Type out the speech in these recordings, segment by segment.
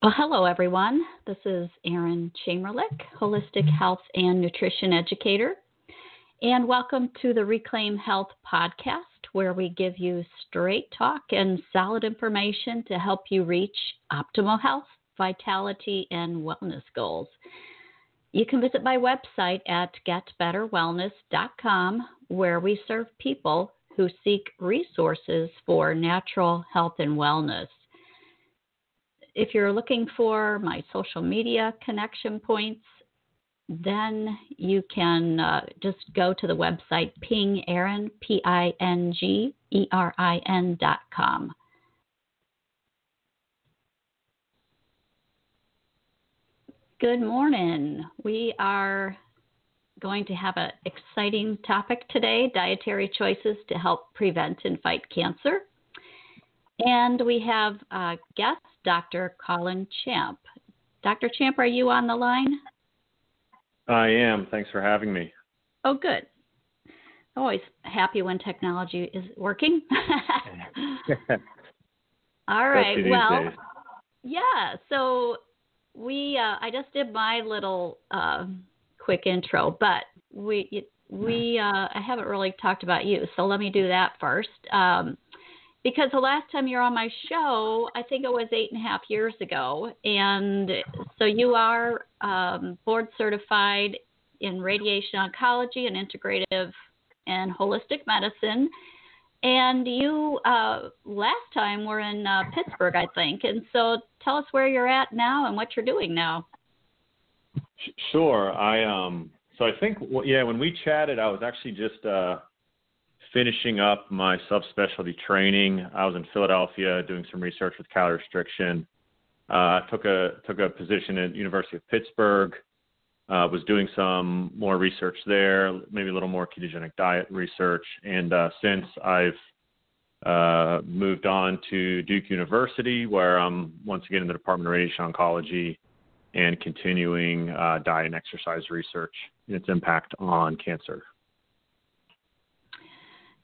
Well, hello, everyone. This is Erin Chamerlik, Holistic Health and Nutrition Educator. And welcome to the Reclaim Health podcast, where we give you straight talk and solid information to help you reach optimal health, vitality, and wellness goals. You can visit my website at getbetterwellness.com, where we serve people who seek resources for natural health and wellness if you're looking for my social media connection points, then you can uh, just go to the website pingerin, P I N G E R I N dot com. Good morning. We are going to have an exciting topic today dietary choices to help prevent and fight cancer. And we have a guest, Dr. Colin Champ. Dr. Champ, are you on the line? I am. Thanks for having me. Oh, good. Always happy when technology is working. All right. Well, days. yeah. So we, uh, I just did my little uh, quick intro, but we, we, uh, I haven't really talked about you, so let me do that first. Um, because the last time you're on my show, I think it was eight and a half years ago. And so you are um, board certified in radiation oncology and integrative and holistic medicine. And you uh, last time were in uh, Pittsburgh, I think. And so tell us where you're at now and what you're doing now. Sure. I um. So I think yeah. When we chatted, I was actually just uh, finishing up my subspecialty training. I was in Philadelphia doing some research with calorie restriction. Uh, took a took a position at University of Pittsburgh. Uh, was doing some more research there, maybe a little more ketogenic diet research. And uh, since I've uh, moved on to Duke University, where I'm once again in the Department of Radiation Oncology and continuing uh, diet and exercise research and its impact on cancer.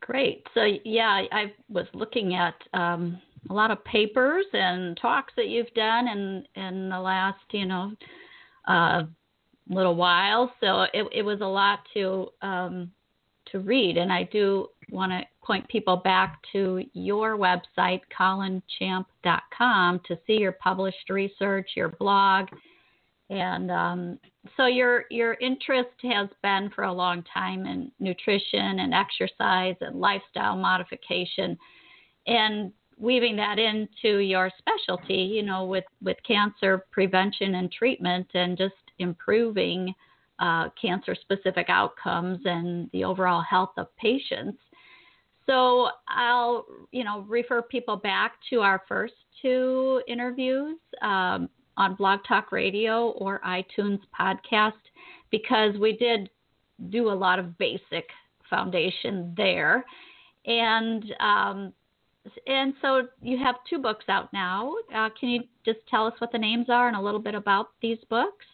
Great. So yeah, I was looking at um, a lot of papers and talks that you've done in in the last you know uh, little while. So it, it was a lot to um, to read, and I do want to point people back to your website, colinchamp.com, to see your published research, your blog, and um, so your your interest has been for a long time in nutrition and exercise and lifestyle modification, and weaving that into your specialty, you know, with with cancer prevention and treatment, and just improving uh, cancer specific outcomes and the overall health of patients. So I'll, you know, refer people back to our first two interviews. Um, on Blog Talk Radio or iTunes podcast because we did do a lot of basic foundation there. And um, and so you have two books out now. Uh, can you just tell us what the names are and a little bit about these books?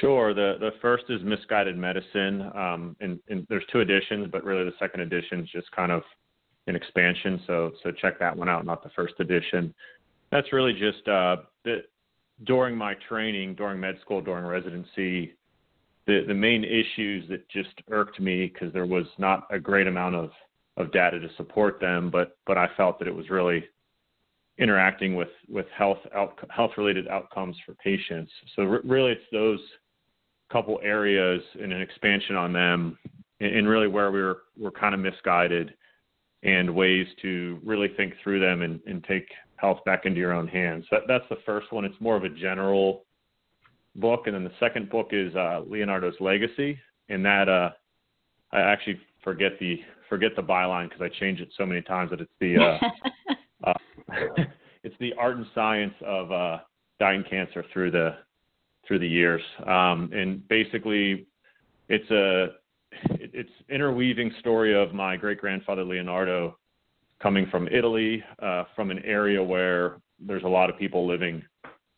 Sure. The the first is Misguided Medicine, um, and, and, there's two editions, but really the second edition is just kind of an expansion. So so check that one out, not the first edition that's really just uh, the, during my training, during med school, during residency, the the main issues that just irked me because there was not a great amount of of data to support them, but but I felt that it was really interacting with with health out, health related outcomes for patients. So re- really, it's those couple areas and an expansion on them, and, and really where we were we're kind of misguided, and ways to really think through them and, and take health back into your own hands. That, that's the first one. It's more of a general book, and then the second book is uh, Leonardo's Legacy, and that uh, I actually forget the forget the byline because I change it so many times that it's the uh, uh, it's the art and science of uh, dying cancer through the through the years, um, and basically it's a it's interweaving story of my great grandfather Leonardo coming from Italy, uh, from an area where there's a lot of people living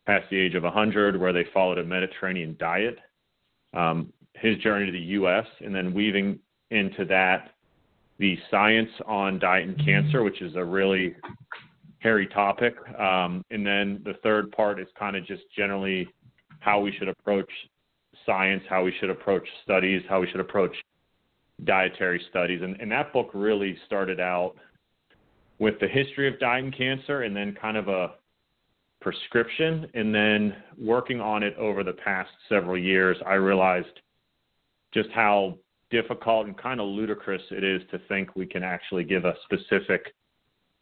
past the age of 100, where they followed a Mediterranean diet. Um, his journey to the U.S. and then weaving into that the science on diet and cancer, which is a really hairy topic. Um, and then the third part is kind of just generally how we should approach science, how we should approach studies, how we should approach dietary studies. And, and that book really started out with the history of diet and cancer and then kind of a prescription. And then working on it over the past several years, I realized just how difficult and kind of ludicrous it is to think we can actually give a specific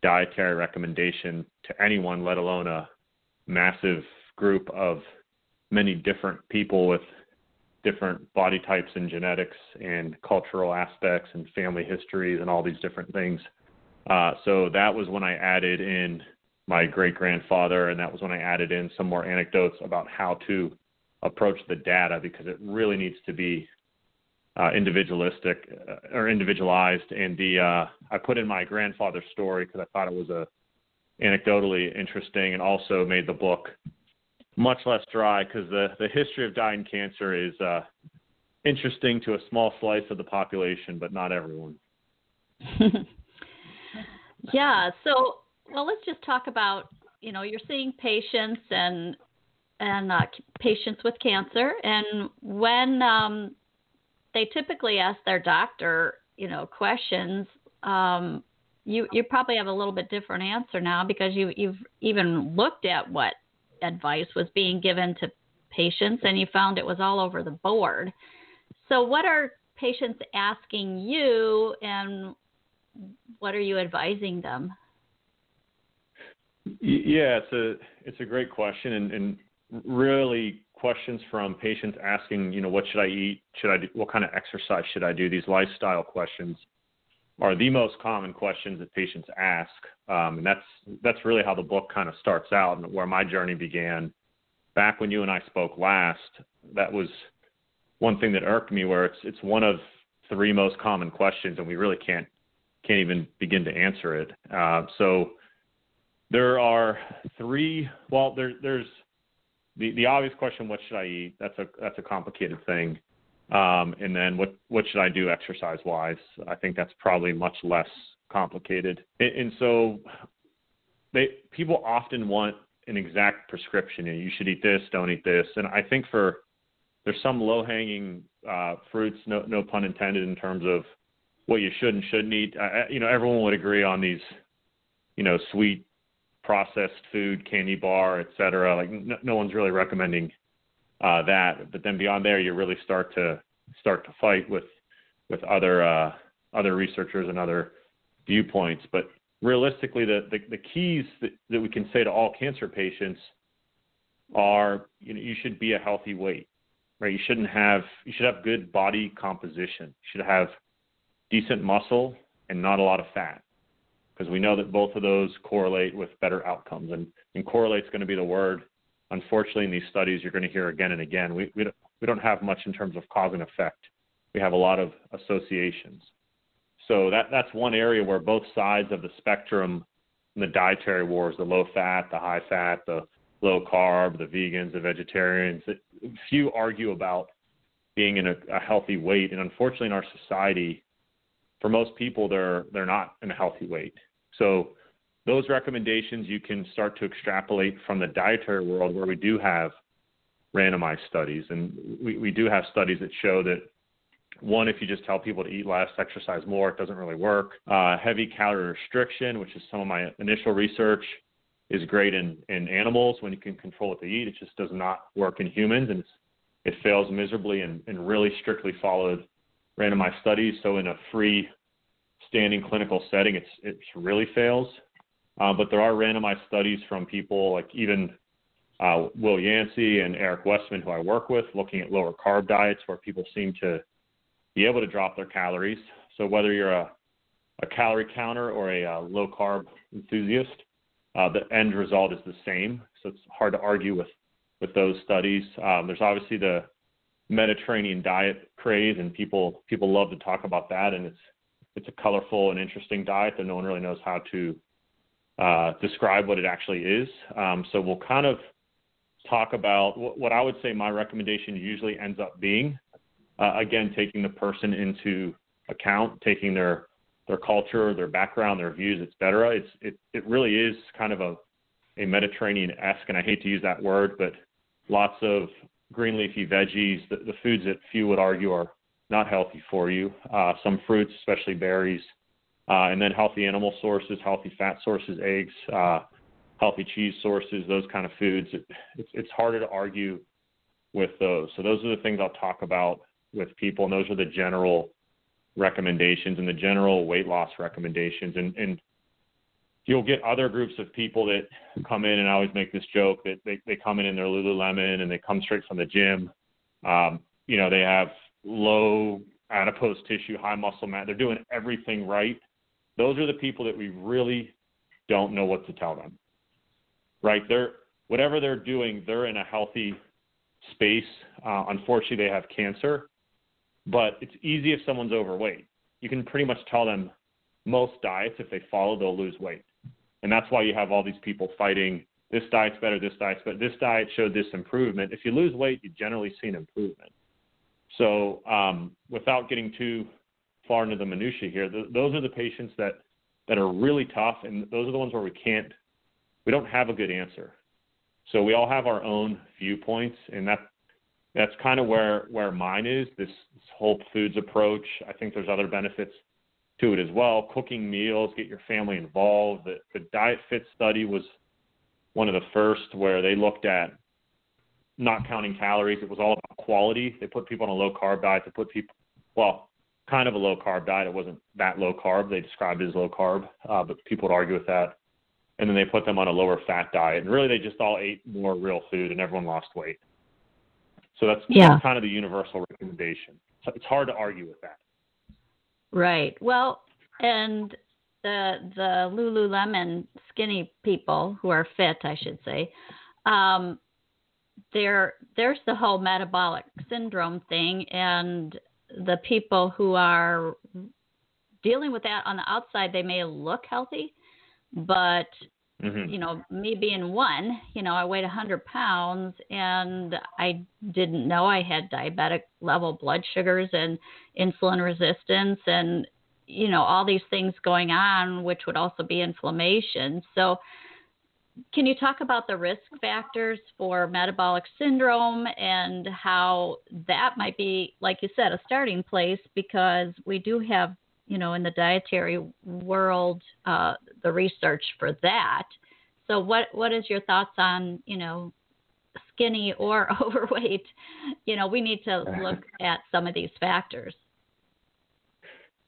dietary recommendation to anyone, let alone a massive group of many different people with different body types and genetics and cultural aspects and family histories and all these different things. Uh, so that was when I added in my great grandfather, and that was when I added in some more anecdotes about how to approach the data because it really needs to be uh, individualistic uh, or individualized. And the uh, I put in my grandfather's story because I thought it was a anecdotally interesting, and also made the book much less dry because the the history of dying cancer is uh, interesting to a small slice of the population, but not everyone. yeah. So, well, let's just talk about you know you're seeing patients and and uh, patients with cancer, and when um, they typically ask their doctor, you know, questions. Um, you you probably have a little bit different answer now because you you've even looked at what advice was being given to patients and you found it was all over the board. So what are patients asking you and what are you advising them? Yeah, it's a it's a great question and, and really questions from patients asking, you know, what should I eat? Should I do, what kind of exercise should I do? These lifestyle questions are the most common questions that patients ask, um, and that's that's really how the book kind of starts out and where my journey began. Back when you and I spoke last, that was one thing that irked me, where it's it's one of three most common questions, and we really can't can't even begin to answer it. Uh, so there are three. Well, there, there's the the obvious question: What should I eat? That's a that's a complicated thing. Um, and then what what should I do exercise wise? I think that's probably much less complicated. And, and so they people often want an exact prescription. You, know, you should eat this, don't eat this. And I think for there's some low hanging uh, fruits, no no pun intended, in terms of what you should and shouldn't eat. I, you know, everyone would agree on these, you know, sweet processed food, candy bar, et cetera. Like no, no one's really recommending uh, that. But then beyond there, you really start to start to fight with with other uh, other researchers and other viewpoints. But realistically, the the, the keys that, that we can say to all cancer patients are you know you should be a healthy weight, right? You shouldn't have you should have good body composition. You should have decent muscle and not a lot of fat because we know that both of those correlate with better outcomes and, and correlate is going to be the word unfortunately, in these studies, you're going to hear again and again. We, we, don't, we don't have much in terms of cause and effect. We have a lot of associations. So that, that's one area where both sides of the spectrum in the dietary wars, the low fat, the high fat, the low carb, the vegans, the vegetarians, few argue about being in a, a healthy weight. And unfortunately, in our society, for most people, they're, they're not in a healthy weight. So those recommendations you can start to extrapolate from the dietary world where we do have randomized studies. And we, we do have studies that show that one, if you just tell people to eat less, exercise more, it doesn't really work. Uh, heavy calorie restriction, which is some of my initial research, is great in, in animals when you can control what they eat. It just does not work in humans, and it fails miserably in, really strictly followed randomized studies. So in a free standing clinical setting, it's it really fails. Uh, but there are randomized studies from people like even uh, Will Yancy and Eric Westman, who I work with, looking at lower carb diets where people seem to be able to drop their calories. So whether you're a, a calorie counter or a, a uh, low carb enthusiast, uh, the end result is the same. So it's hard to argue with with those studies. Um, there's obviously the Mediterranean diet craze, and people people love to talk about that, and it's it's a colorful and interesting diet that no one really knows how to uh, describe what it actually is. Um, so we'll kind of talk about what, what, I would say my recommendation usually ends up being. Uh, again, taking the person into account, taking their their culture, their background, their views, etc. It's it it really is kind of a a Mediterranean esque, and I hate to use that word, but lots of green leafy veggies, the, the foods that few would argue are not healthy for you. Uh, some fruits, especially berries, uh, and then healthy animal sources, healthy fat sources, eggs, uh, healthy cheese sources, those kind of foods. It, it's, it's harder to argue with those. So those are the things I'll talk about with people, and those are the general recommendations and the general weight loss recommendations. And, and you'll get other groups of people that come in, and I always make this joke that they, they come in in their Lululemon and they come straight from the gym. Um, you know, they have low adipose tissue, high muscle mass. They're doing everything right. Those are the people that we really don't know what to tell them. Right? They're whatever they're doing, they're in a healthy space. Uh, unfortunately, they have cancer, but it's easy if someone's overweight. You can pretty much tell them most diets if they follow, they'll lose weight. And that's why you have all these people fighting this diet's better, this diet's better, this diet showed this improvement. If you lose weight, you generally see an improvement. So, um, without getting too far into the minutia here, th- those are the patients that that are really tough, and those are the ones where we can't, we don't have a good answer. So we all have our own viewpoints, and that that's kind of where where mine is. This, this whole foods approach. I think there's other benefits to it as well. Cooking meals, get your family involved. The, the Diet Fit study was one of the first where they looked at not counting calories. It was all about quality. They put people on a low carb diet. They put people, well, kind of a low carb diet. It wasn't that low carb. They described it as low carb, uh, but people would argue with that. And then they put them on a lower fat diet. And really, they just all ate more real food, and everyone lost weight. So that's yeah. kind of the universal recommendation. So it's hard to argue with that. Right. Well, and the the Lululemon skinny people who are fit, I should say, um, there there's the whole metabolic syndrome thing, and the people who are dealing with that on the outside, they may look healthy, but Mm-hmm. You know, me being one, you know, I weighed 100 pounds and I didn't know I had diabetic level blood sugars and insulin resistance and, you know, all these things going on, which would also be inflammation. So, can you talk about the risk factors for metabolic syndrome and how that might be, like you said, a starting place because we do have you know, in the dietary world, uh, the research for that. So, what what is your thoughts on, you know, skinny or overweight? You know, we need to look at some of these factors.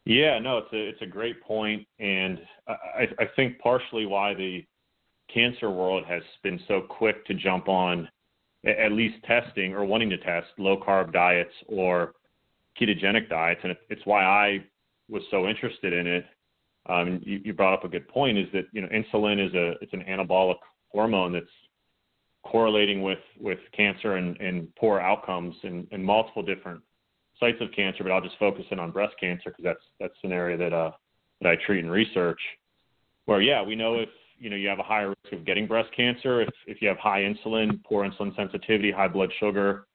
Yeah, no, it's a it's a great point, and I, I think partially why the cancer world has been so quick to jump on at least testing or wanting to test low carb diets or ketogenic diets, and it's why I was so interested in it, um, you, you brought up a good point, is that you know insulin is a it's an anabolic hormone that's correlating with with cancer and, and poor outcomes in, in multiple different sites of cancer. But I'll just focus in on breast cancer because that's that's an area that uh, that I treat and research. Where yeah, we know if you know you have a higher risk of getting breast cancer if if you have high insulin, poor insulin sensitivity, high blood sugar,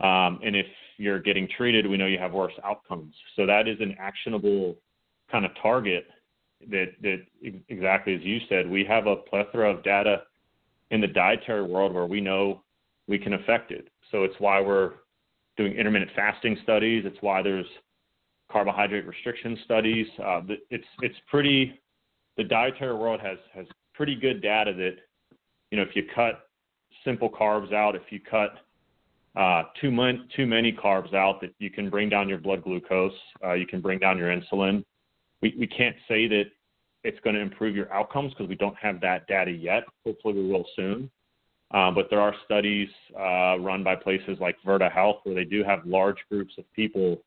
um, and if you're getting treated, we know you have worse outcomes. So that is an actionable kind of target that that exactly as you said, we have a plethora of data in the dietary world where we know we can affect it. So it's why we're doing intermittent fasting studies. It's why there's carbohydrate restriction studies. Uh, it's it's pretty. The dietary world has has pretty good data that you know if you cut simple carbs out, if you cut uh, too, mon- too many carbs out that you can bring down your blood glucose, uh, you can bring down your insulin. We, we can't say that it's going to improve your outcomes because we don't have that data yet. Hopefully, we will soon. Um, but there are studies uh, run by places like Virta Health where they do have large groups of people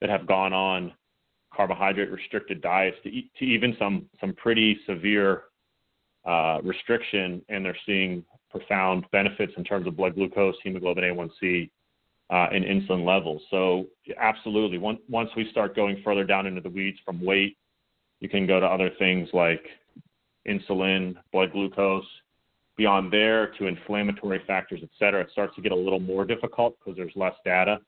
that have gone on carbohydrate restricted diets to, eat, to even some some pretty severe uh, restriction, and they're seeing profound benefits in terms of blood glucose, hemoglobin A1C, uh, and insulin levels. So absolutely, once once we start going further down into the weeds from weight, you can go to other things like insulin, blood glucose. Beyond there to inflammatory factors, et cetera, it starts to get a little more difficult because there's less data.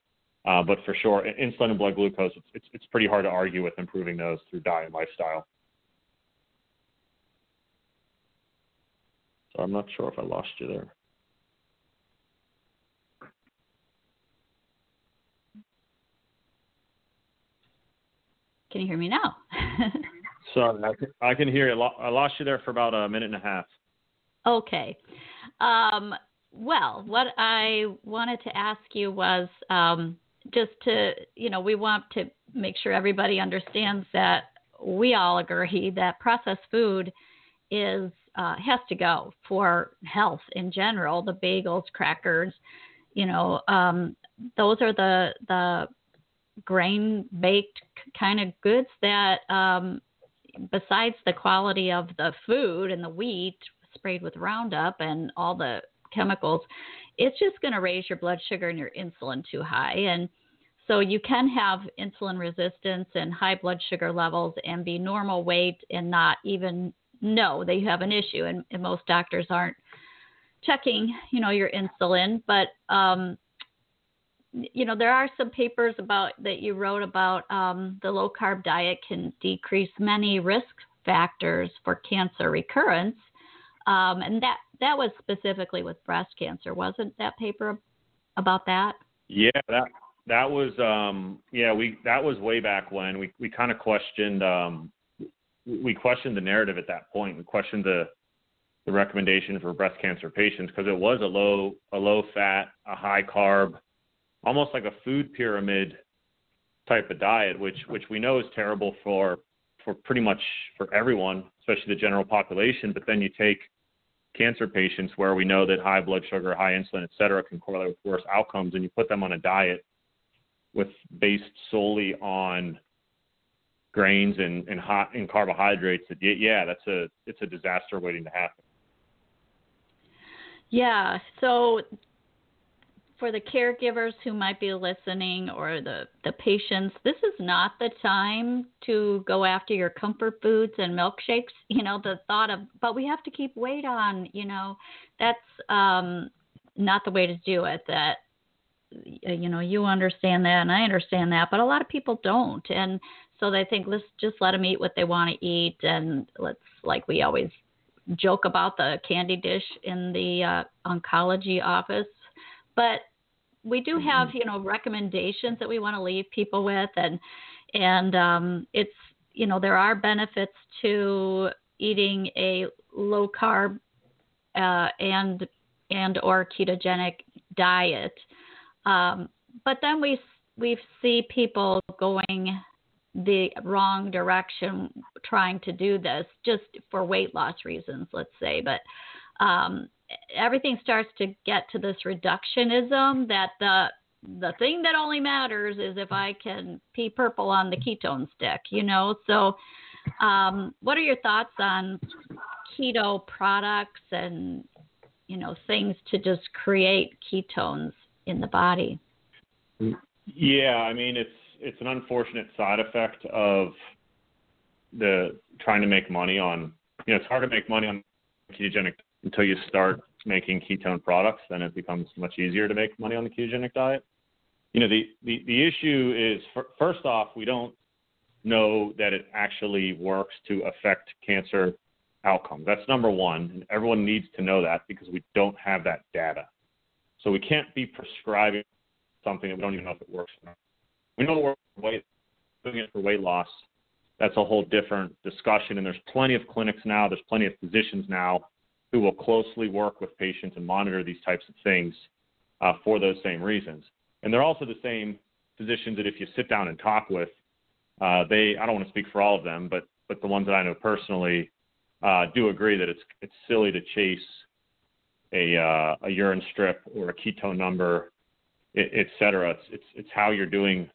Uh, but for sure, insulin and blood glucose, it's, it's, it's pretty hard to argue with improving those through diet and lifestyle. So I'm not sure if I lost you there. Can you hear me now? Sorry, I can, I can hear you. I lost you there for about a minute and a half. Okay. Um, well, what I wanted to ask you was um, just to, you know, we want to make sure everybody understands that we all agree that processed food is uh, has to go for health in general. The bagels, crackers, you know, um, those are the the grain baked kind of goods that, um, besides the quality of the food and the wheat sprayed with Roundup and all the chemicals, it's just going to raise your blood sugar and your insulin too high. And so you can have insulin resistance and high blood sugar levels and be normal weight and not even know that you have an issue. And, and most doctors aren't checking, you know, your insulin. But um, you know, there are some papers about that you wrote about um, the low carb diet can decrease many risk factors for cancer recurrence, um, and that that was specifically with breast cancer, wasn't that paper about that? Yeah, that that was um, yeah we that was way back when we we kind of questioned um, we questioned the narrative at that point. We questioned the the recommendation for breast cancer patients because it was a low a low fat, a high carb almost like a food pyramid type of diet, which which we know is terrible for for pretty much for everyone, especially the general population. But then you take cancer patients where we know that high blood sugar, high insulin, et cetera, can correlate with worse outcomes, and you put them on a diet with based solely on grains and and hot and carbohydrates. That yeah, that's a it's a disaster waiting to happen. Yeah. So for the caregivers who might be listening or the, the patients, this is not the time to go after your comfort foods and milkshakes. You know, the thought of, but we have to keep weight on, you know, that's um, not the way to do it. That, you know, you understand that and I understand that, but a lot of people don't. And so they think, let's just let them eat what they want to eat. And let's, like we always joke about the candy dish in the uh, oncology office. But we do have mm-hmm. you know recommendations that we want to leave people with and and um, it's you know there are benefits to eating a low carb uh, and and or ketogenic diet um, but then we we see people going the wrong direction trying to do this just for weight loss reasons let's say but um, everything starts to get to this reductionism that the the thing that only matters is if I can pee purple on the ketone stick, you know. So, um, what are your thoughts on keto products and you know things to just create ketones in the body? Yeah, I mean it's it's an unfortunate side effect of the trying to make money on you know it's hard to make money on ketogenic until you start making ketone products, then it becomes much easier to make money on the ketogenic diet. You know, the, the, the issue is first off, we don't know that it actually works to affect cancer outcomes. That's number one. And everyone needs to know that because we don't have that data. So we can't be prescribing something that we don't even know if it works or not. We know for weight, doing it for weight loss. That's a whole different discussion. And there's plenty of clinics now, there's plenty of physicians now who will closely work with patients and monitor these types of things uh, for those same reasons. And they're also the same physicians that if you sit down and talk with, uh, they I don't want to speak for all of them, but but the ones that I know personally uh, do agree that it's it's silly to chase a uh, a urine strip or a ketone number, et, cetera. It's it's it's how you're doing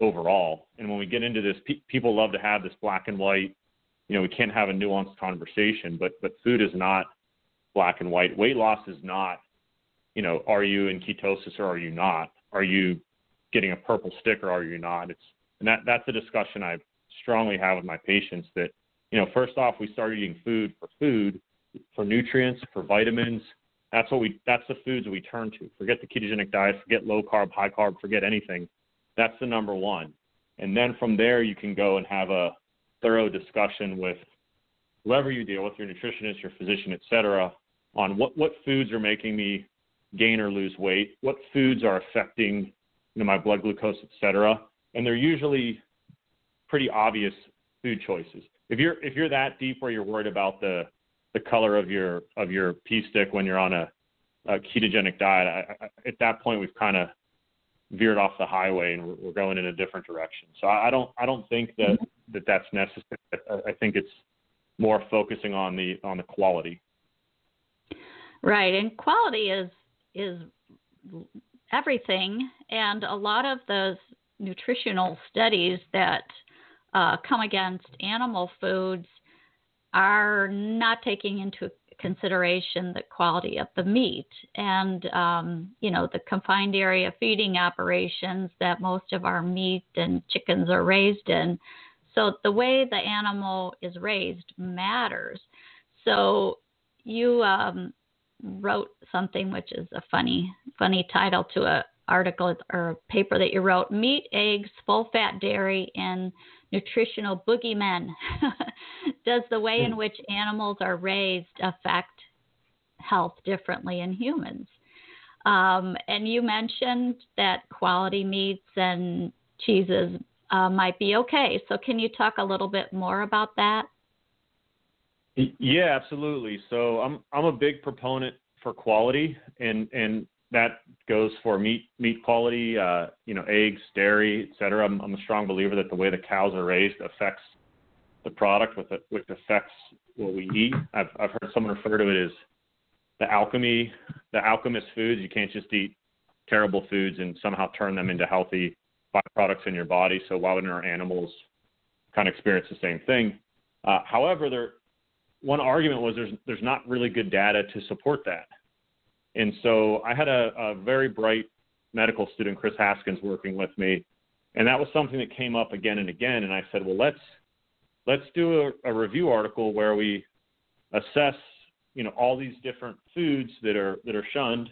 overall. And when we get into this, pe- people love to have this black and white. You know, we can't have a nuanced conversation, but but food is not black and white. Weight loss is not, you know, are you in ketosis or are you not? Are you getting a purple stick or are you not? It's and that that's a discussion I strongly have with my patients that, you know, first off we start eating food for food, for nutrients, for vitamins, That's what we that's the foods we turn to. Forget the ketogenic diet, forget low carb, high carb, forget anything. That's the number one. And then from there you can go and have a thorough discussion with whoever you deal with, your nutritionist, your physician, et cetera, on what, what foods are making me gain or lose weight, what foods are affecting you know, my blood glucose, et cetera. And they're usually pretty obvious food choices. If you're if you're that deep where you're worried about the the color of your of your pee stick when you're on a, a ketogenic diet, I, I, at that point we've kind of veered off the highway and we're, going in a different direction. So I, don't I don't think that that that's necessary. I, I think it's more focusing on the on the quality. Right, and quality is is everything, and a lot of those nutritional studies that uh, come against animal foods are not taking into consideration the quality of the meat. And um, you know the confined area feeding operations that most of our meat and chickens are raised in. So the way the animal is raised matters. So you um, wrote something which is a funny funny title to a article or a paper that you wrote meat eggs full fat dairy and nutritional boogeymen. Does the way in hmm. which animals are raised affect health differently in humans? Um, and you mentioned that quality meats and cheeses uh, might be okay. So, can you talk a little bit more about that? Yeah, absolutely. So, I'm I'm a big proponent for quality, and and that goes for meat meat quality, uh, you know, eggs, dairy, et cetera. I'm, I'm a strong believer that the way the cows are raised affects the product, with it, which affects what we eat. I've I've heard someone refer to it as the alchemy, the alchemist foods. You can't just eat terrible foods and somehow turn them into healthy byproducts in your body. So why wouldn't our animals kind of experience the same thing? Uh, however, there one argument was there's there's not really good data to support that. And so I had a, a very bright medical student, Chris Haskins, working with me, and that was something that came up again and again. And I said, well, let's let's do a, a review article where we assess, you know, all these different foods that are that are shunned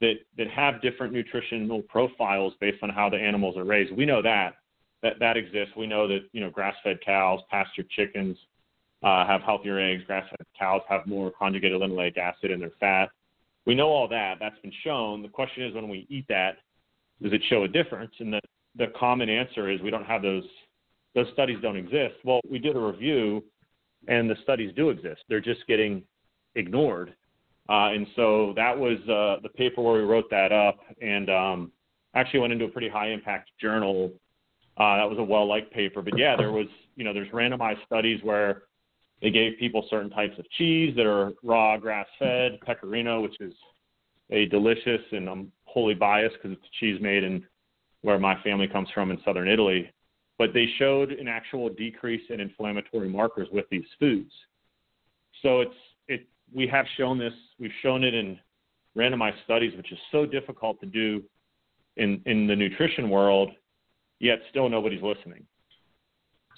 that that have different nutritional profiles based on how the animals are raised. We know that that that exists. We know that you know grass-fed cows, pasture chickens uh, have healthier eggs. Grass-fed cows have more conjugated linoleic acid in their fat we know all that. That's been shown. The question is, when we eat that, does it show a difference? And the the common answer is we don't have those. Those studies don't exist. Well, we did a review, and the studies do exist. They're just getting ignored. Uh, and so that was uh, the paper where we wrote that up, and um, actually went into a pretty high impact journal. Uh, that was a well liked paper. But yeah, there was you know there's randomized studies where they gave people certain types of cheese that are raw, grass fed, pecorino, which is a delicious, and I'm wholly biased because it's cheese made in where my family comes from in southern Italy. But they showed an actual decrease in inflammatory markers with these foods. So it's it we have shown this, we've shown it in randomized studies, which is so difficult to do in in the nutrition world, yet still nobody's listening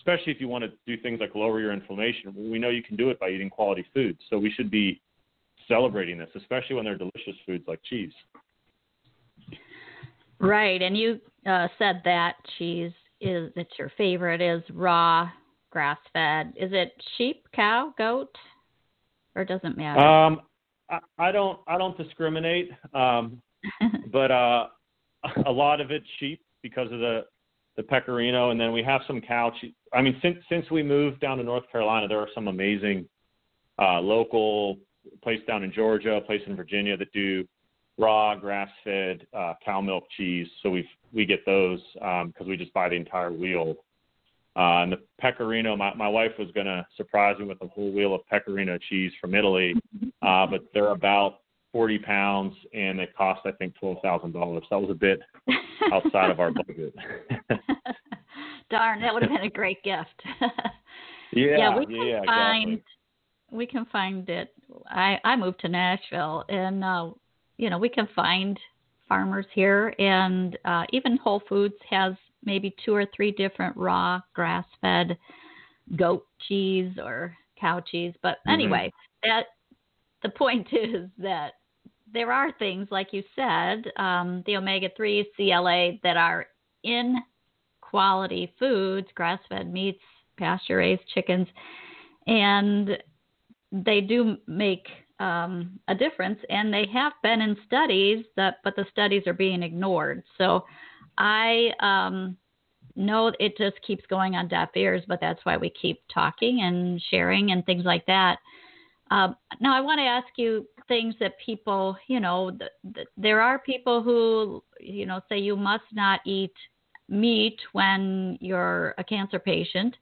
especially if you want to do things like lower your inflammation. We know you can do it by eating quality foods. So we should be celebrating this, especially when they're delicious foods like cheese. Right, and you uh, said that cheese is it's your favorite is raw, grass fed. Is it sheep, cow, goat, or does it matter? Um, I, I don't I don't discriminate, um, but uh, a lot of it's sheep because of the the pecorino, and then we have some cow. Che- I mean, since since we moved down to North Carolina, there are some amazing uh, local place down in Georgia, a place in Virginia that do raw grass-fed uh, cow milk cheese. So we we get those because um, we just buy the entire wheel. Uh, and the pecorino, my, my wife was going to surprise me with a whole wheel of pecorino cheese from Italy, uh, but they're about 40 pounds and they cost, I think, $12,000. That was a bit outside of our budget. Darn, that would have been a great gift. yeah, yeah, we can yeah, find exactly. we can find it. I I moved to Nashville, and uh, you know we can find farmers here, and uh, even Whole Foods has maybe two or three different raw grass-fed goat cheese or cow cheese. But mm-hmm. anyway, mm-hmm. that the point is that there are things like you said, um, the omega three CLA that are in quality foods, grass fed meats, pasture raised chickens, and they do make um, a difference, and they have been in studies that, but the studies are being ignored. So I um, know it just keeps going on deaf ears, but that's why we keep talking and sharing and things like that. Uh, now, I want to ask you things that people, you know, th- th- there are people who, you know, say you must not eat meat when you're a cancer patient,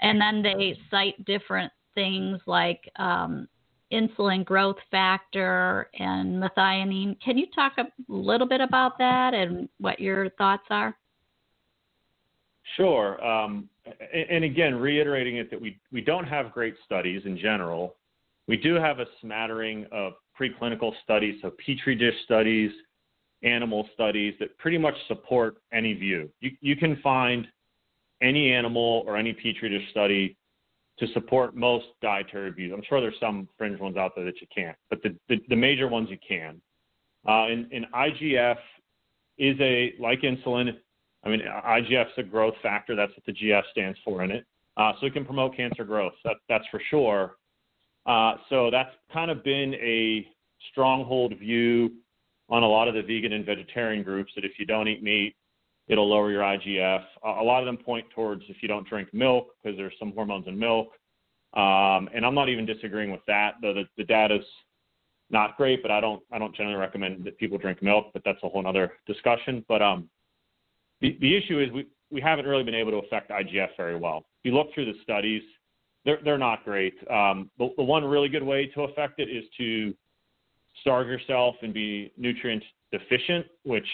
and then they cite different things like um, insulin growth factor and methionine. Can you talk a little bit about that and what your thoughts are? Sure. Um, and again, reiterating it that we, we don't have great studies in general. We do have a smattering of preclinical studies, so petri dish studies, animal studies that pretty much support any view. You, you can find any animal or any petri dish study to support most dietary views. I'm sure there's some fringe ones out there that you can't, but the, the, the major ones you can. Uh, and, and IGF is a, like insulin, I mean, IGF is a growth factor. That's what the GF stands for in it. Uh, so it can promote cancer growth. That, that's for sure. Uh, so that's kind of been a stronghold view on a lot of the vegan and vegetarian groups that if you don't eat meat, it'll lower your IGF. a lot of them point towards if you don't drink milk because there's some hormones in milk. Um, and I'm not even disagreeing with that, though the, the data's not great, but I don't I don't generally recommend that people drink milk, but that's a whole other discussion. But um, the, the issue is we, we haven't really been able to affect IGF very well. If you look through the studies, they're, they're not great. Um, the, the one really good way to affect it is to starve yourself and be nutrient deficient, which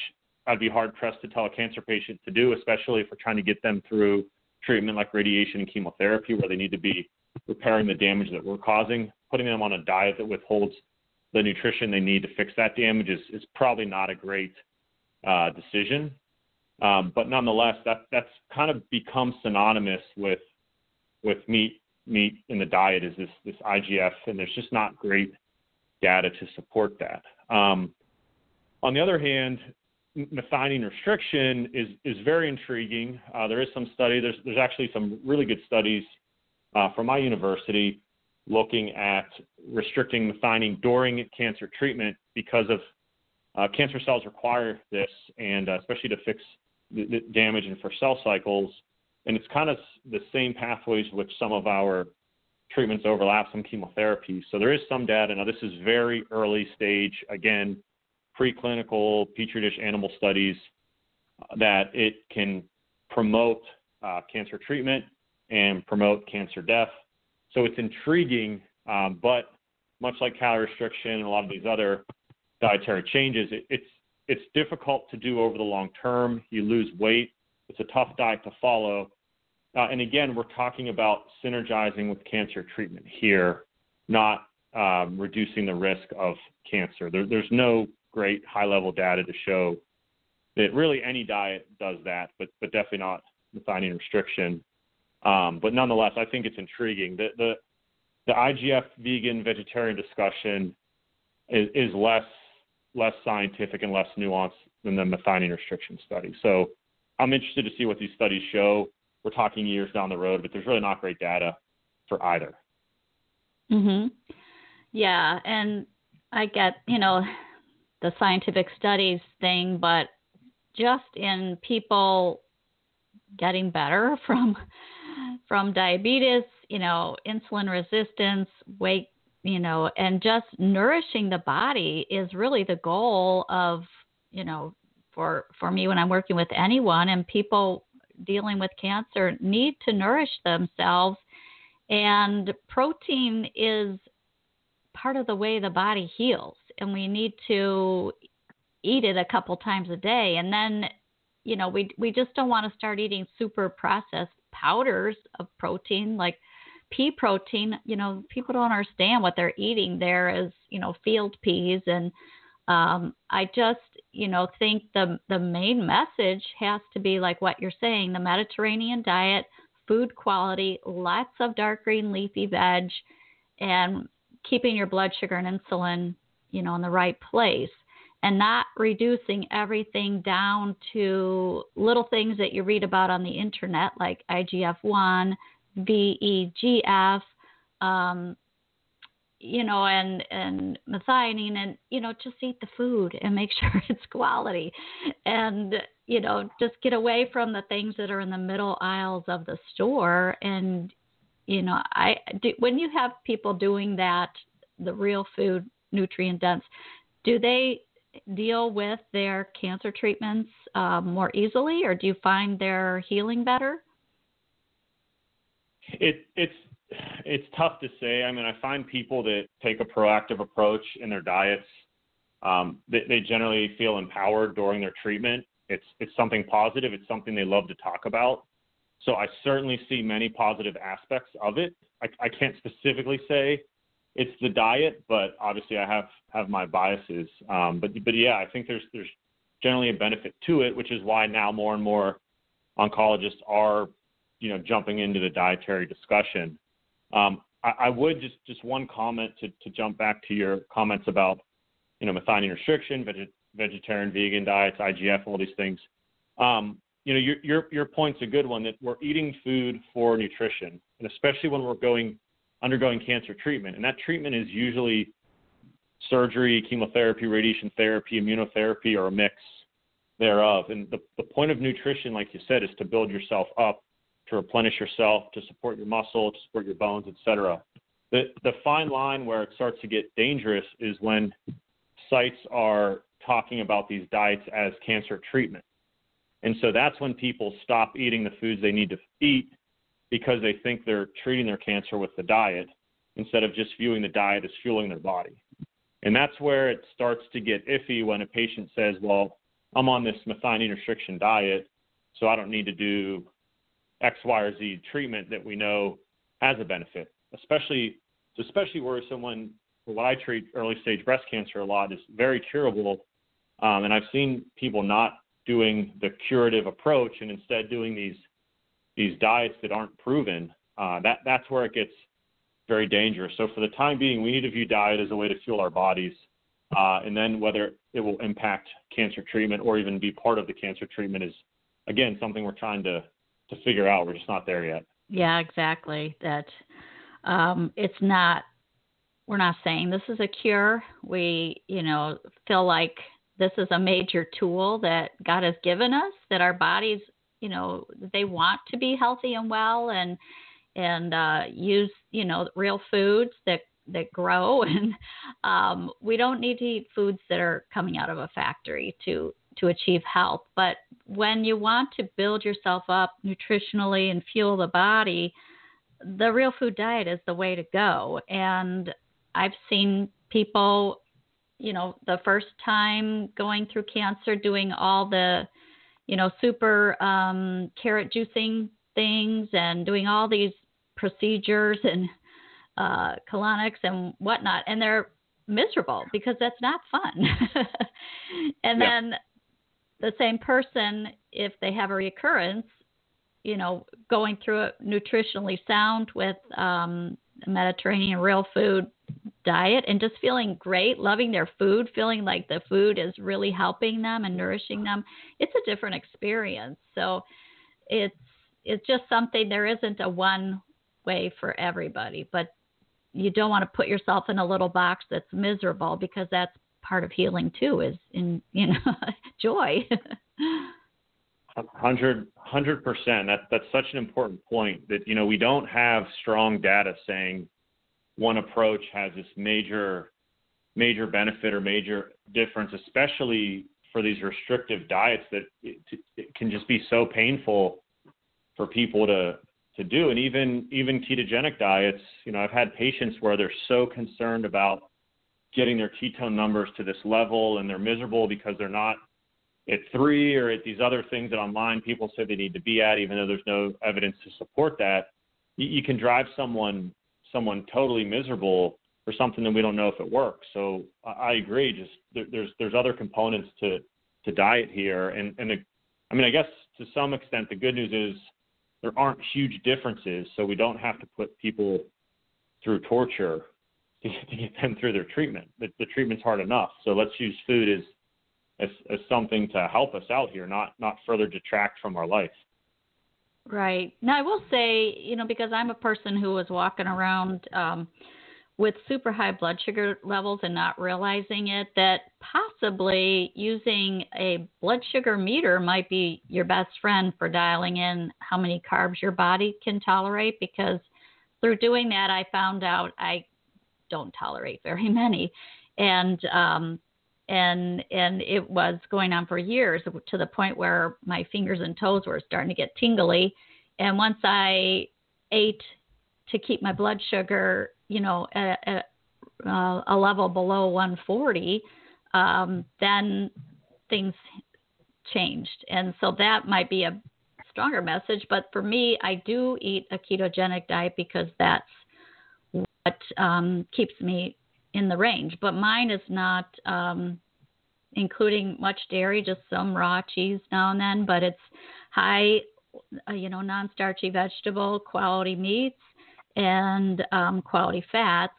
I'd be hard pressed to tell a cancer patient to do, especially if we're trying to get them through treatment like radiation and chemotherapy, where they need to be repairing the damage that we're causing. Putting them on a diet that withholds the nutrition they need to fix that damage is, is probably not a great uh, decision. Um, but nonetheless, that that's kind of become synonymous with with meat meat in the diet is this this IGF, and there's just not great data to support that. Um, on the other hand, methionine restriction is is very intriguing. Uh, there is some study. There's there's actually some really good studies uh, from my university looking at restricting methionine during cancer treatment because of uh, cancer cells require this, and uh, especially to fix the, the damage and for cell cycles. And it's kind of the same pathways which some of our treatments overlap, some chemotherapy. So there is some data. Now this is very early stage. Again, preclinical petri dish animal studies that it can promote uh, cancer treatment and promote cancer death. So it's intriguing, um, but much like calorie restriction and a lot of these other dietary changes, it, it's it's difficult to do over the long term. You lose weight. It's a tough diet to follow. Uh, and again, we're talking about synergizing with cancer treatment here, not um, reducing the risk of cancer. There, there's no great high level data to show that really any diet does that, but but definitely not methionine restriction. Um, but nonetheless, I think it's intriguing. The the the IGF vegan vegetarian discussion is, is less less scientific and less nuanced than the methionine restriction study. So I'm interested to see what these studies show. We're talking years down the road, but there's really not great data for either. Mhm. Yeah, and I get, you know, the scientific studies thing, but just in people getting better from from diabetes, you know, insulin resistance, weight, you know, and just nourishing the body is really the goal of, you know, for for me when I'm working with anyone and people dealing with cancer need to nourish themselves. And protein is part of the way the body heals and we need to eat it a couple times a day. And then you know we we just don't want to start eating super processed powders of protein like pea protein. You know people don't understand what they're eating there is you know field peas. And um i just you know think the the main message has to be like what you're saying the mediterranean diet food quality lots of dark green leafy veg and keeping your blood sugar and insulin you know, in the right place and not reducing everything down to little things that you read about on the internet like IGF-1, VEGF, um, you know, and and methionine, and you know, just eat the food and make sure it's quality, and you know, just get away from the things that are in the middle aisles of the store. And you know, I do, when you have people doing that, the real food, nutrient dense, do they deal with their cancer treatments um, more easily, or do you find they're healing better? It, it's it's tough to say. I mean, I find people that take a proactive approach in their diets, um, they, they generally feel empowered during their treatment. It's it's something positive. It's something they love to talk about. So I certainly see many positive aspects of it. I, I can't specifically say it's the diet, but obviously I have have my biases. Um, but but yeah, I think there's there's generally a benefit to it, which is why now more and more oncologists are you know jumping into the dietary discussion. Um, I, I, would just just one comment to, to jump back to your comments about you know methionine restriction, veg- vegetarian, vegan diets, IGF, all these things. Um, you know your your your point's a good one that we're eating food for nutrition, and especially when we're going undergoing cancer treatment, and that treatment is usually surgery, chemotherapy, radiation therapy, immunotherapy, or a mix thereof. And the, the point of nutrition, like you said, is to build yourself up to replenish yourself, to support your muscle, to support your bones, etc. The the fine line where it starts to get dangerous is when sites are talking about these diets as cancer treatment. And so that's when people stop eating the foods they need to eat because they think they're treating their cancer with the diet instead of just viewing the diet as fueling their body. And that's where it starts to get iffy when a patient says, Well, I'm on this methionine restriction diet, so I don't need to do X, Y, or Z treatment that we know has a benefit, especially especially worrisome when what I treat early stage breast cancer a lot is very curable. Um, and I've seen people not doing the curative approach and instead doing these these diets that aren't proven. Uh, that that's where it gets very dangerous. So for the time being, we need to view diet as a way to fuel our bodies, uh, and then whether it will impact cancer treatment or even be part of the cancer treatment is again something we're trying to to figure out. We're just not there yet. Yeah, exactly. That um, it's not. We're not saying this is a cure. We, you know, feel like this is a major tool that God has given us. That our bodies, you know, they want to be healthy and well, and and uh, use, you know, real foods that that grow and um, we don't need to eat foods that are coming out of a factory to to achieve health. But when you want to build yourself up nutritionally and fuel the body, the real food diet is the way to go. And I've seen people, you know, the first time going through cancer doing all the, you know, super um, carrot juicing things and doing all these procedures and uh, colonics and whatnot. And they're miserable because that's not fun. and yeah. then the same person, if they have a recurrence, you know, going through it nutritionally sound with um, a Mediterranean real food diet and just feeling great, loving their food, feeling like the food is really helping them and nourishing them, it's a different experience. So it's it's just something there isn't a one way for everybody, but you don't want to put yourself in a little box that's miserable because that's part of healing too is in you know joy. Hundred hundred percent. That that's such an important point that you know we don't have strong data saying one approach has this major major benefit or major difference especially for these restrictive diets that it, it can just be so painful for people to to do. And even even ketogenic diets you know i've had patients where they're so concerned about getting their ketone numbers to this level and they're miserable because they're not at three or at these other things that online people say they need to be at, even though there's no evidence to support that, you, you can drive someone someone totally miserable for something that we don't know if it works. So I, I agree. Just there, there's there's other components to to diet here, and and the, I mean I guess to some extent the good news is there aren't huge differences, so we don't have to put people through torture to, to get them through their treatment. The, the treatment's hard enough. So let's use food as, as as something to help us out here, not not further detract from our life. Right. Now I will say, you know, because I'm a person who was walking around um with super high blood sugar levels and not realizing it, that possibly using a blood sugar meter might be your best friend for dialing in how many carbs your body can tolerate. Because through doing that, I found out I don't tolerate very many, and um, and and it was going on for years to the point where my fingers and toes were starting to get tingly, and once I ate to keep my blood sugar you know, at, at uh, a level below 140, um, then things changed. And so that might be a stronger message. But for me, I do eat a ketogenic diet because that's what um, keeps me in the range. But mine is not um, including much dairy, just some raw cheese now and then. But it's high, uh, you know, non-starchy vegetable, quality meats, and um, quality fats.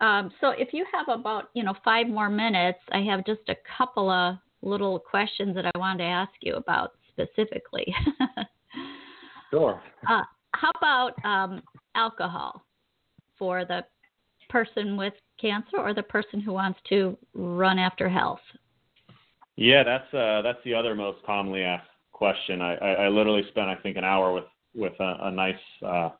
Um, so if you have about you know five more minutes, I have just a couple of little questions that I wanted to ask you about specifically. sure. Uh, how about um, alcohol for the person with cancer or the person who wants to run after health? Yeah, that's uh, that's the other most commonly asked question. I, I, I literally spent I think an hour with with a, a nice uh,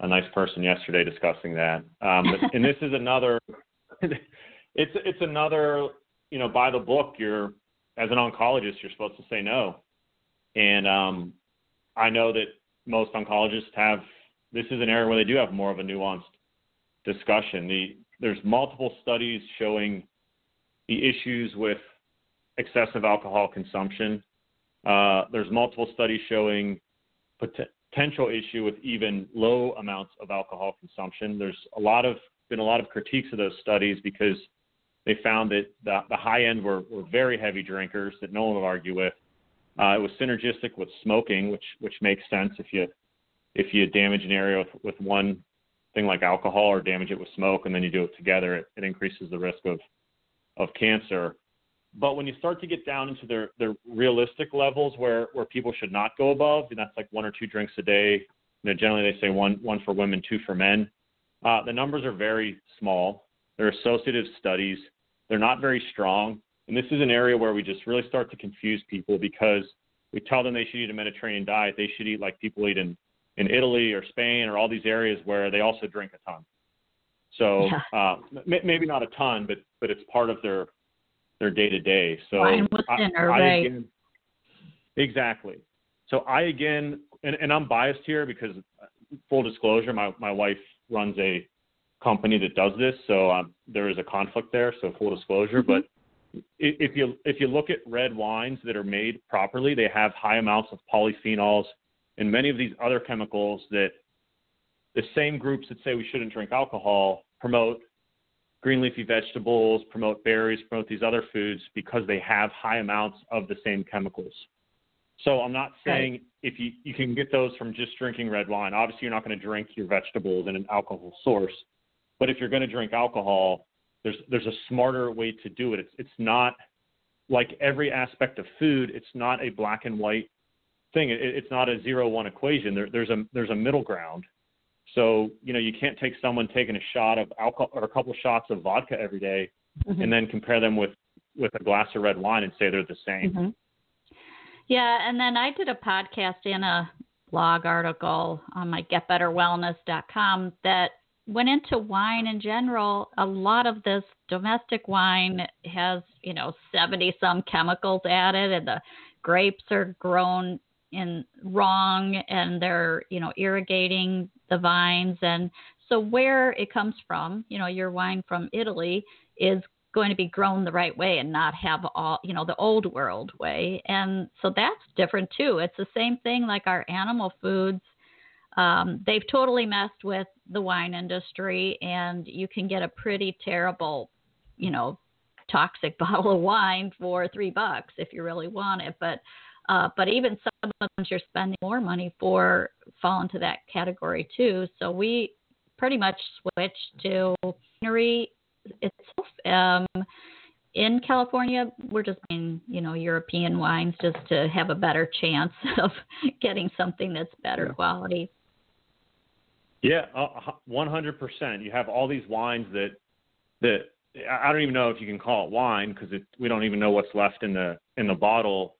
a nice person yesterday discussing that. Um, but, and this is another. it's it's another. You know, by the book, you're as an oncologist, you're supposed to say no. And um, I know that most oncologists have. This is an area where they do have more of a nuanced discussion. The there's multiple studies showing the issues with excessive alcohol consumption. Uh, there's multiple studies showing potential issue with even low amounts of alcohol consumption. There's a lot of been a lot of critiques of those studies because they found that the, the high end were, were very heavy drinkers that no one would argue with. Uh, it was synergistic with smoking, which which makes sense if you if you damage an area with, with one thing like alcohol or damage it with smoke and then you do it together, it, it increases the risk of of cancer. But when you start to get down into their, their realistic levels where, where people should not go above, and that's like one or two drinks a day, you know, generally they say one, one for women, two for men. Uh, the numbers are very small. They're associative studies. They're not very strong. And this is an area where we just really start to confuse people because we tell them they should eat a Mediterranean diet. They should eat like people eat in, in Italy or Spain or all these areas where they also drink a ton. So yeah. uh, m- maybe not a ton, but but it's part of their their day to day. So Wine with dinner, I, right? Again, exactly. So I again, and, and I'm biased here because full disclosure, my my wife runs a company that does this, so um, there is a conflict there. So full disclosure, mm-hmm. but if you if you look at red wines that are made properly, they have high amounts of polyphenols and many of these other chemicals that the same groups that say we shouldn't drink alcohol promote green leafy vegetables, promote berries, promote these other foods because they have high amounts of the same chemicals. So I'm not saying if you you can get those from just drinking red wine. Obviously, you're not going to drink your vegetables in an alcohol source. But if you're going to drink alcohol, there's there's a smarter way to do it. It's it's not like every aspect of food. It's not a black and white thing. It, it's not a zero one equation. There, there's a there's a middle ground so, you know, you can't take someone taking a shot of alcohol or a couple shots of vodka every day mm-hmm. and then compare them with with a glass of red wine and say they're the same. Mm-hmm. Yeah, and then I did a podcast and a blog article on my getbetterwellness.com that went into wine in general. A lot of this domestic wine has, you know, 70 some chemicals added and the grapes are grown in wrong and they're, you know, irrigating the vines. And so where it comes from you know your wine from italy is going to be grown the right way and not have all you know the old world way. And so that's different too. It's the same thing like our animal foods. Um, they've totally messed with the wine industry and you can get a pretty terrible you know toxic bottle of wine for three bucks if you really want it. But uh, but even sometimes you're spending more money for fall into that category too. So we pretty much switched to winery itself. Um, in California, we're just buying, you know, European wines just to have a better chance of getting something that's better yeah. quality. Yeah, hundred percent. You have all these wines that that I don't even know if you can call it wine because we don't even know what's left in the in the bottle.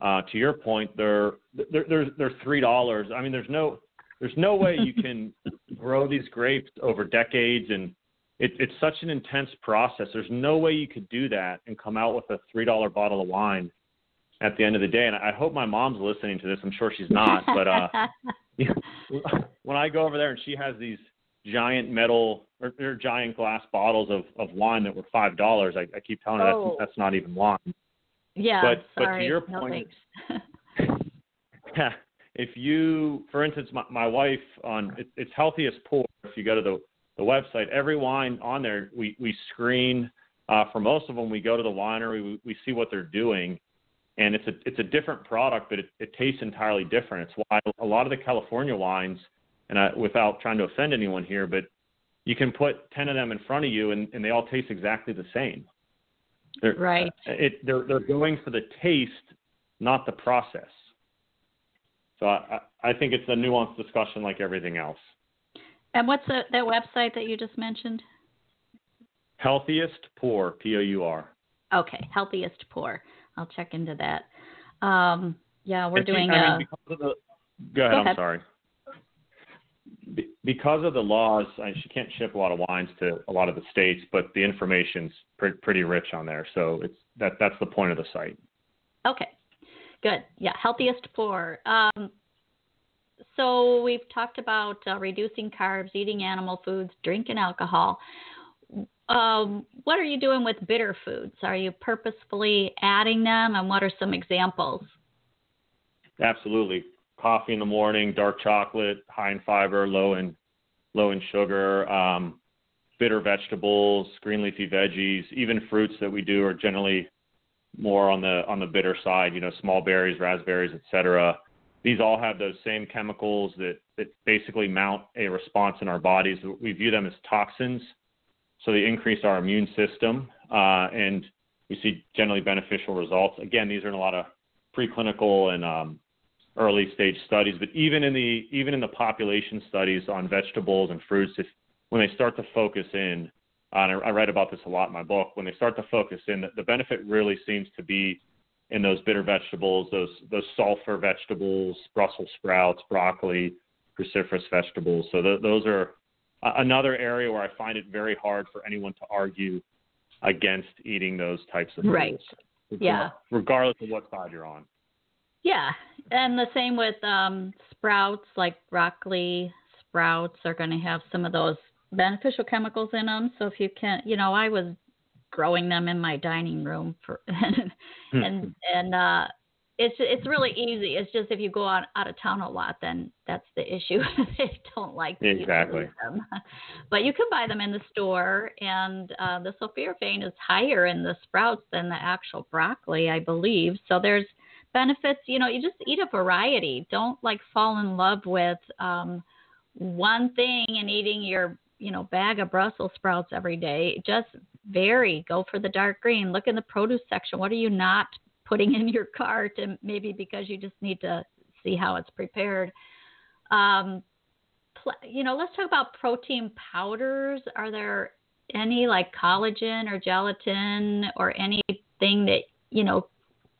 Uh, to your point, they're they're they're, they're three dollars. I mean, there's no there's no way you can grow these grapes over decades, and it, it's such an intense process. There's no way you could do that and come out with a three dollar bottle of wine at the end of the day. And I hope my mom's listening to this. I'm sure she's not, but uh, when I go over there and she has these giant metal or, or giant glass bottles of, of wine that were five dollars, I, I keep telling her oh. that's that's not even wine. Yeah, but sorry. but to your point, yeah, if you, for instance, my, my wife on it, it's healthiest pour. If you go to the the website, every wine on there we we screen. Uh, for most of them, we go to the winery, we, we see what they're doing, and it's a it's a different product, but it, it tastes entirely different. It's why a lot of the California wines, and I, without trying to offend anyone here, but you can put ten of them in front of you, and, and they all taste exactly the same. They're, right. It, they're they're going for the taste, not the process. So I I think it's a nuanced discussion like everything else. And what's the, that website that you just mentioned? Healthiest Pour, P O U R. Okay, Healthiest Pour. I'll check into that. Um, yeah, we're doing. I a, mean, the, go, ahead, go I'm sorry. Be, because of the laws, I, she can't ship a lot of wines to a lot of the states, but the information's pre- pretty rich on there. So it's that that's the point of the site. Okay, good. Yeah, healthiest pour. Um, so we've talked about uh, reducing carbs, eating animal foods, drinking alcohol um, what are you doing with bitter foods? Are you purposefully adding them, and what are some examples? Absolutely. Coffee in the morning, dark chocolate, high in fiber, low in low in sugar, um, bitter vegetables, green leafy veggies, even fruits that we do are generally more on the on the bitter side. You know, small berries, raspberries, etc. These all have those same chemicals that that basically mount a response in our bodies. We view them as toxins so they increase our immune system, uh, and we see generally beneficial results. Again, these are in a lot of preclinical and um, early stage studies, but even in the even in the population studies on vegetables and fruits, if when they start to focus in, uh, and I, write about this a lot in my book, when they start to focus in, the, the benefit really seems to be in those bitter vegetables, those those sulfur vegetables, Brussels sprouts, broccoli, cruciferous vegetables. So th- those are another area where I find it very hard for anyone to argue against eating those types of foods. Right. Yeah. Regardless of what side you're on. Yeah, and the same with um, sprouts, like broccoli sprouts are going to have some of those beneficial chemicals in them. So if you can, you know, I was growing them in my dining room for, and hmm. and and uh, it's it's really easy. It's just if you go out, out of town a lot, then that's the issue. they don't like to exactly. them. But you can buy them in the store, and uh, the sulforaphane is higher in the sprouts than the actual broccoli, I believe. So there's benefits. You know, you just eat a variety. Don't like fall in love with um, one thing and eating your you know bag of Brussels sprouts every day. Just vary. Go for the dark green. Look in the produce section. What are you not putting in your cart, and maybe because you just need to see how it's prepared. Um, you know, let's talk about protein powders. Are there any like collagen or gelatin or anything that you know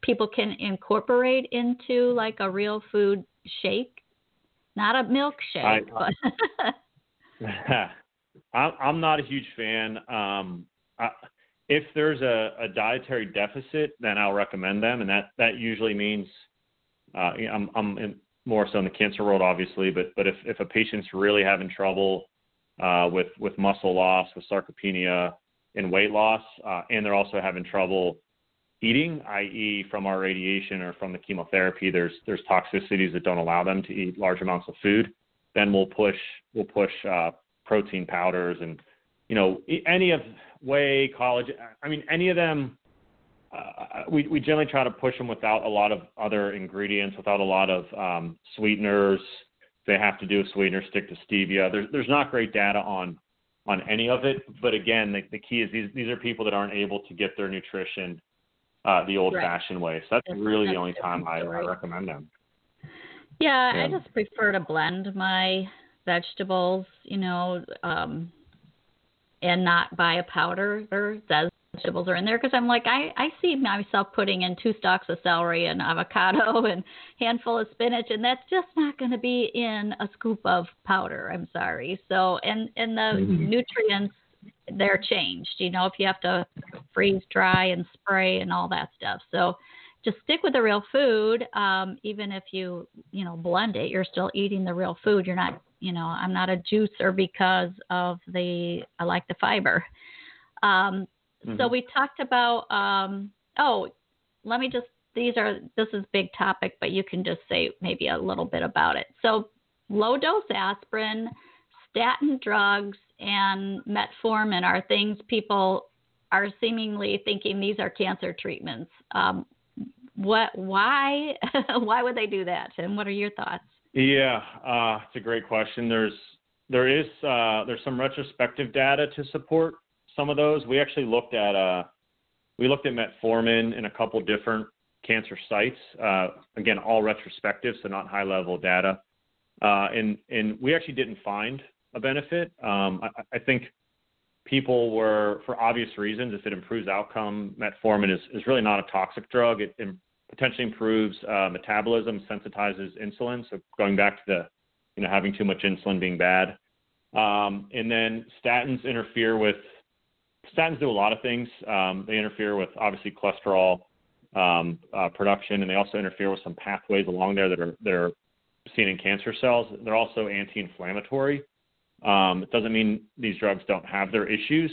people can incorporate into like a real food shake? Not a milkshake, I, but I'm not a huge fan. Um, I, if there's a, a dietary deficit, then I'll recommend them, and that that usually means uh, I'm I'm in, more so in the cancer world, obviously, but but if if a patient's really having trouble uh, with with muscle loss, with sarcopenia, and weight loss, uh, and they're also having trouble eating, i.e., from our radiation or from the chemotherapy, there's there's toxicities that don't allow them to eat large amounts of food. Then we'll push we'll push uh, protein powders and you know any of whey, collagen. I mean, any of them. Uh, we we generally try to push them without a lot of other ingredients, without a lot of um, sweeteners, they have to do a sweetener, stick to stevia. There's there's not great data on on any of it. But again, the, the key is these these are people that aren't able to get their nutrition uh, the old-fashioned way. So that's, that's really the only time I, I, recommend them. Yeah, yeah, I just prefer to blend my vegetables, you know, um, and not buy a powder that says vegetables are in there because I'm like I I see myself putting in two stalks of celery and avocado and handful of spinach and that's just not going to be in a scoop of powder. I'm sorry. So and and the mm-hmm. nutrients they're changed. You know if you have to freeze dry and spray and all that stuff. So just stick with the real food. Um, even if you you know blend it, you're still eating the real food. You're not you know I'm not a juicer because of the I like the fiber. Um, Mm-hmm. So we talked about um, oh, let me just these are this is big topic, but you can just say maybe a little bit about it. So low dose aspirin, statin drugs, and metformin are things people are seemingly thinking these are cancer treatments. Um, what? Why? why would they do that? And what are your thoughts? Yeah, uh, it's a great question. There's there is uh, there's some retrospective data to support some of those. We actually looked at uh, we looked at metformin in a couple different cancer sites. Uh, again, all retrospective, so not high level data. Uh, and and we actually didn't find a benefit. Um, I, I, think people were, for obvious reasons, if it improves outcome, metformin is, is really not a toxic drug. It, it potentially improves uh, metabolism, sensitizes insulin. So going back to the, you know, having too much insulin being bad. Um, and then statins interfere with statins do a lot of things. Um, they interfere with obviously cholesterol um, uh, production, and they also interfere with some pathways along there that are that are seen in cancer cells. They're also anti-inflammatory. Um, it doesn't mean these drugs don't have their issues.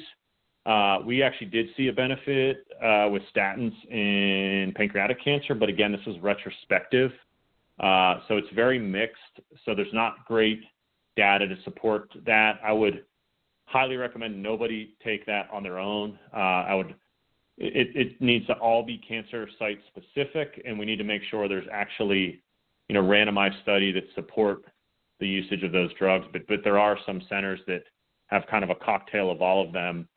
Uh, we actually did see a benefit uh, with statins in pancreatic cancer, but again, this was retrospective. Uh, so it's very mixed. So there's not great data to support that. I would highly recommend nobody take that on their own. Uh, I would. It, it needs to all be cancer site specific, and we need to make sure there's actually, you know, randomized study that support the usage of those drugs. But but there are some centers that have kind of a cocktail of all of them.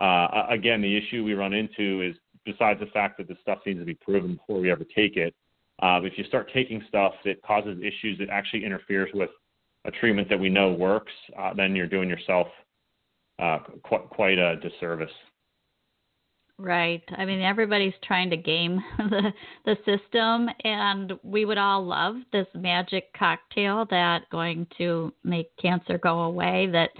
Uh, again, the issue we run into is besides the fact that the stuff needs to be proven before we ever take it. Uh, if you start taking stuff that causes issues that actually interferes with a treatment that we know works, uh, then you're doing yourself uh, quite a disservice. Right. I mean, everybody's trying to game the the system, and we would all love this magic cocktail that going to make cancer go away. That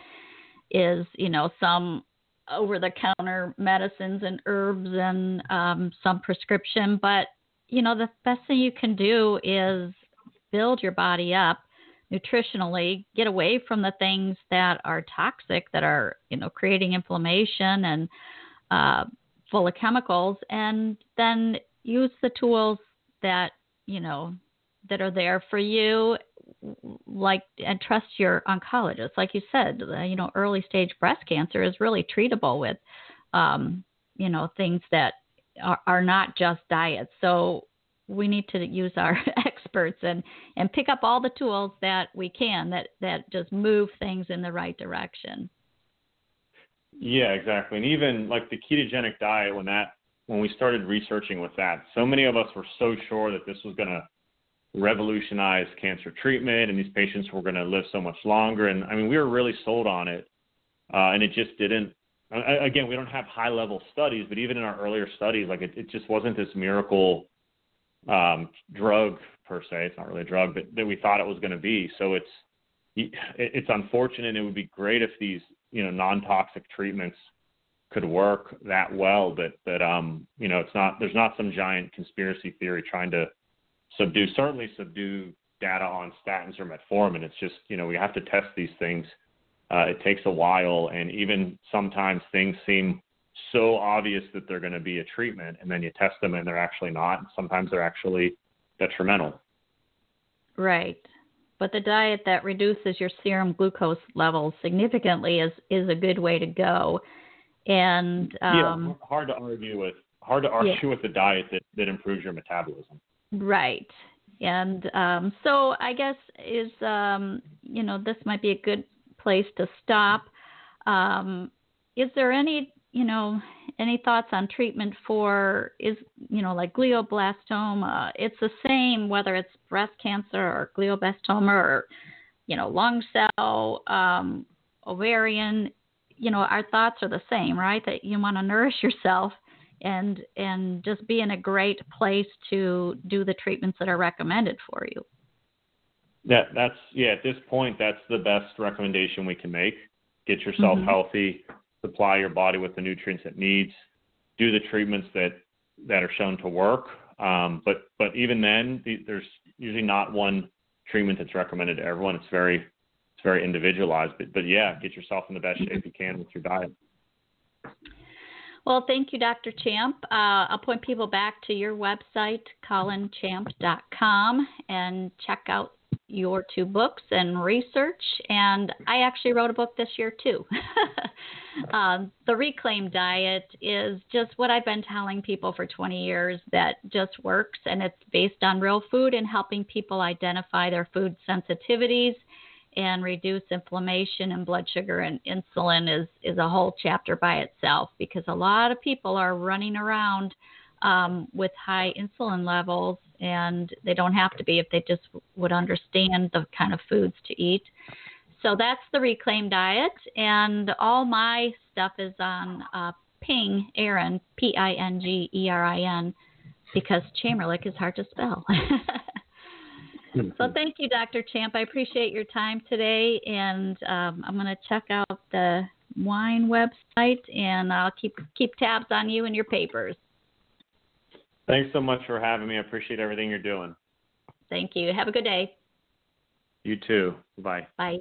is, you know, some over the counter medicines and herbs and um, some prescription. But you know, the best thing you can do is build your body up nutritionally, get away from the things that are toxic, that are you know creating inflammation and uh, full of chemicals, and then use the tools that you know that are there for you like and trust your oncologist. Like you said you know early stage breast cancer is really treatable with um, you know things that are, are not just diets. So we need to use our experts and and pick up all the tools that we can that that just move things in the right direction yeah exactly and even like the ketogenic diet when that when we started researching with that so many of us were so sure that this was going to revolutionize cancer treatment and these patients were going to live so much longer and i mean we were really sold on it uh, and it just didn't again we don't have high level studies but even in our earlier studies like it, it just wasn't this miracle um, drug per se. It's not really a drug, but that we thought it was going to be. So it's it's unfortunate. It would be great if these you know non-toxic treatments could work that well, but but um you know it's not. There's not some giant conspiracy theory trying to subdue. Certainly subdue data on statins or metformin. It's just you know we have to test these things. Uh, it takes a while, and even sometimes things seem so obvious that they're going to be a treatment, and then you test them and they're actually not. Sometimes they're actually detrimental. Right. But the diet that reduces your serum glucose levels significantly is is a good way to go. And um, yeah, hard to argue with hard to argue yeah. with the diet that, that improves your metabolism. Right. And um, so I guess is um, you know this might be a good place to stop. Um, is there any you know any thoughts on treatment for is you know like glioblastoma? It's the same whether it's breast cancer or glioblastoma or you know lung cell, um, ovarian. You know our thoughts are the same, right? That you want to nourish yourself and and just be in a great place to do the treatments that are recommended for you. That that's yeah. At this point, that's the best recommendation we can make. Get yourself mm-hmm. healthy, supply your body with the nutrients it needs, do the treatments that that are shown to work. Um, but but even then, the, there's usually not one treatment that's recommended to everyone. It's very it's very individualized. But but yeah, get yourself in the best shape you can with your diet. Well, thank you, Dr. Champ. Uh, I'll point people back to your website, colinchamp.com, and check out your two books and research. And I actually wrote a book this year, too. um, the Reclaim Diet is just what I've been telling people for 20 years that just works, and it's based on real food and helping people identify their food sensitivities and reduce inflammation and blood sugar and insulin is is a whole chapter by itself because a lot of people are running around um, with high insulin levels and they don't have to be if they just would understand the kind of foods to eat. So that's the reclaim diet, and all my stuff is on uh, Ping Erin P I N G E R I N because Chamerlik is hard to spell. so thank you, Dr. Champ. I appreciate your time today, and um, I'm going to check out the wine website, and I'll keep keep tabs on you and your papers. Thanks so much for having me. I appreciate everything you're doing. Thank you. Have a good day. You too. Bye. Bye.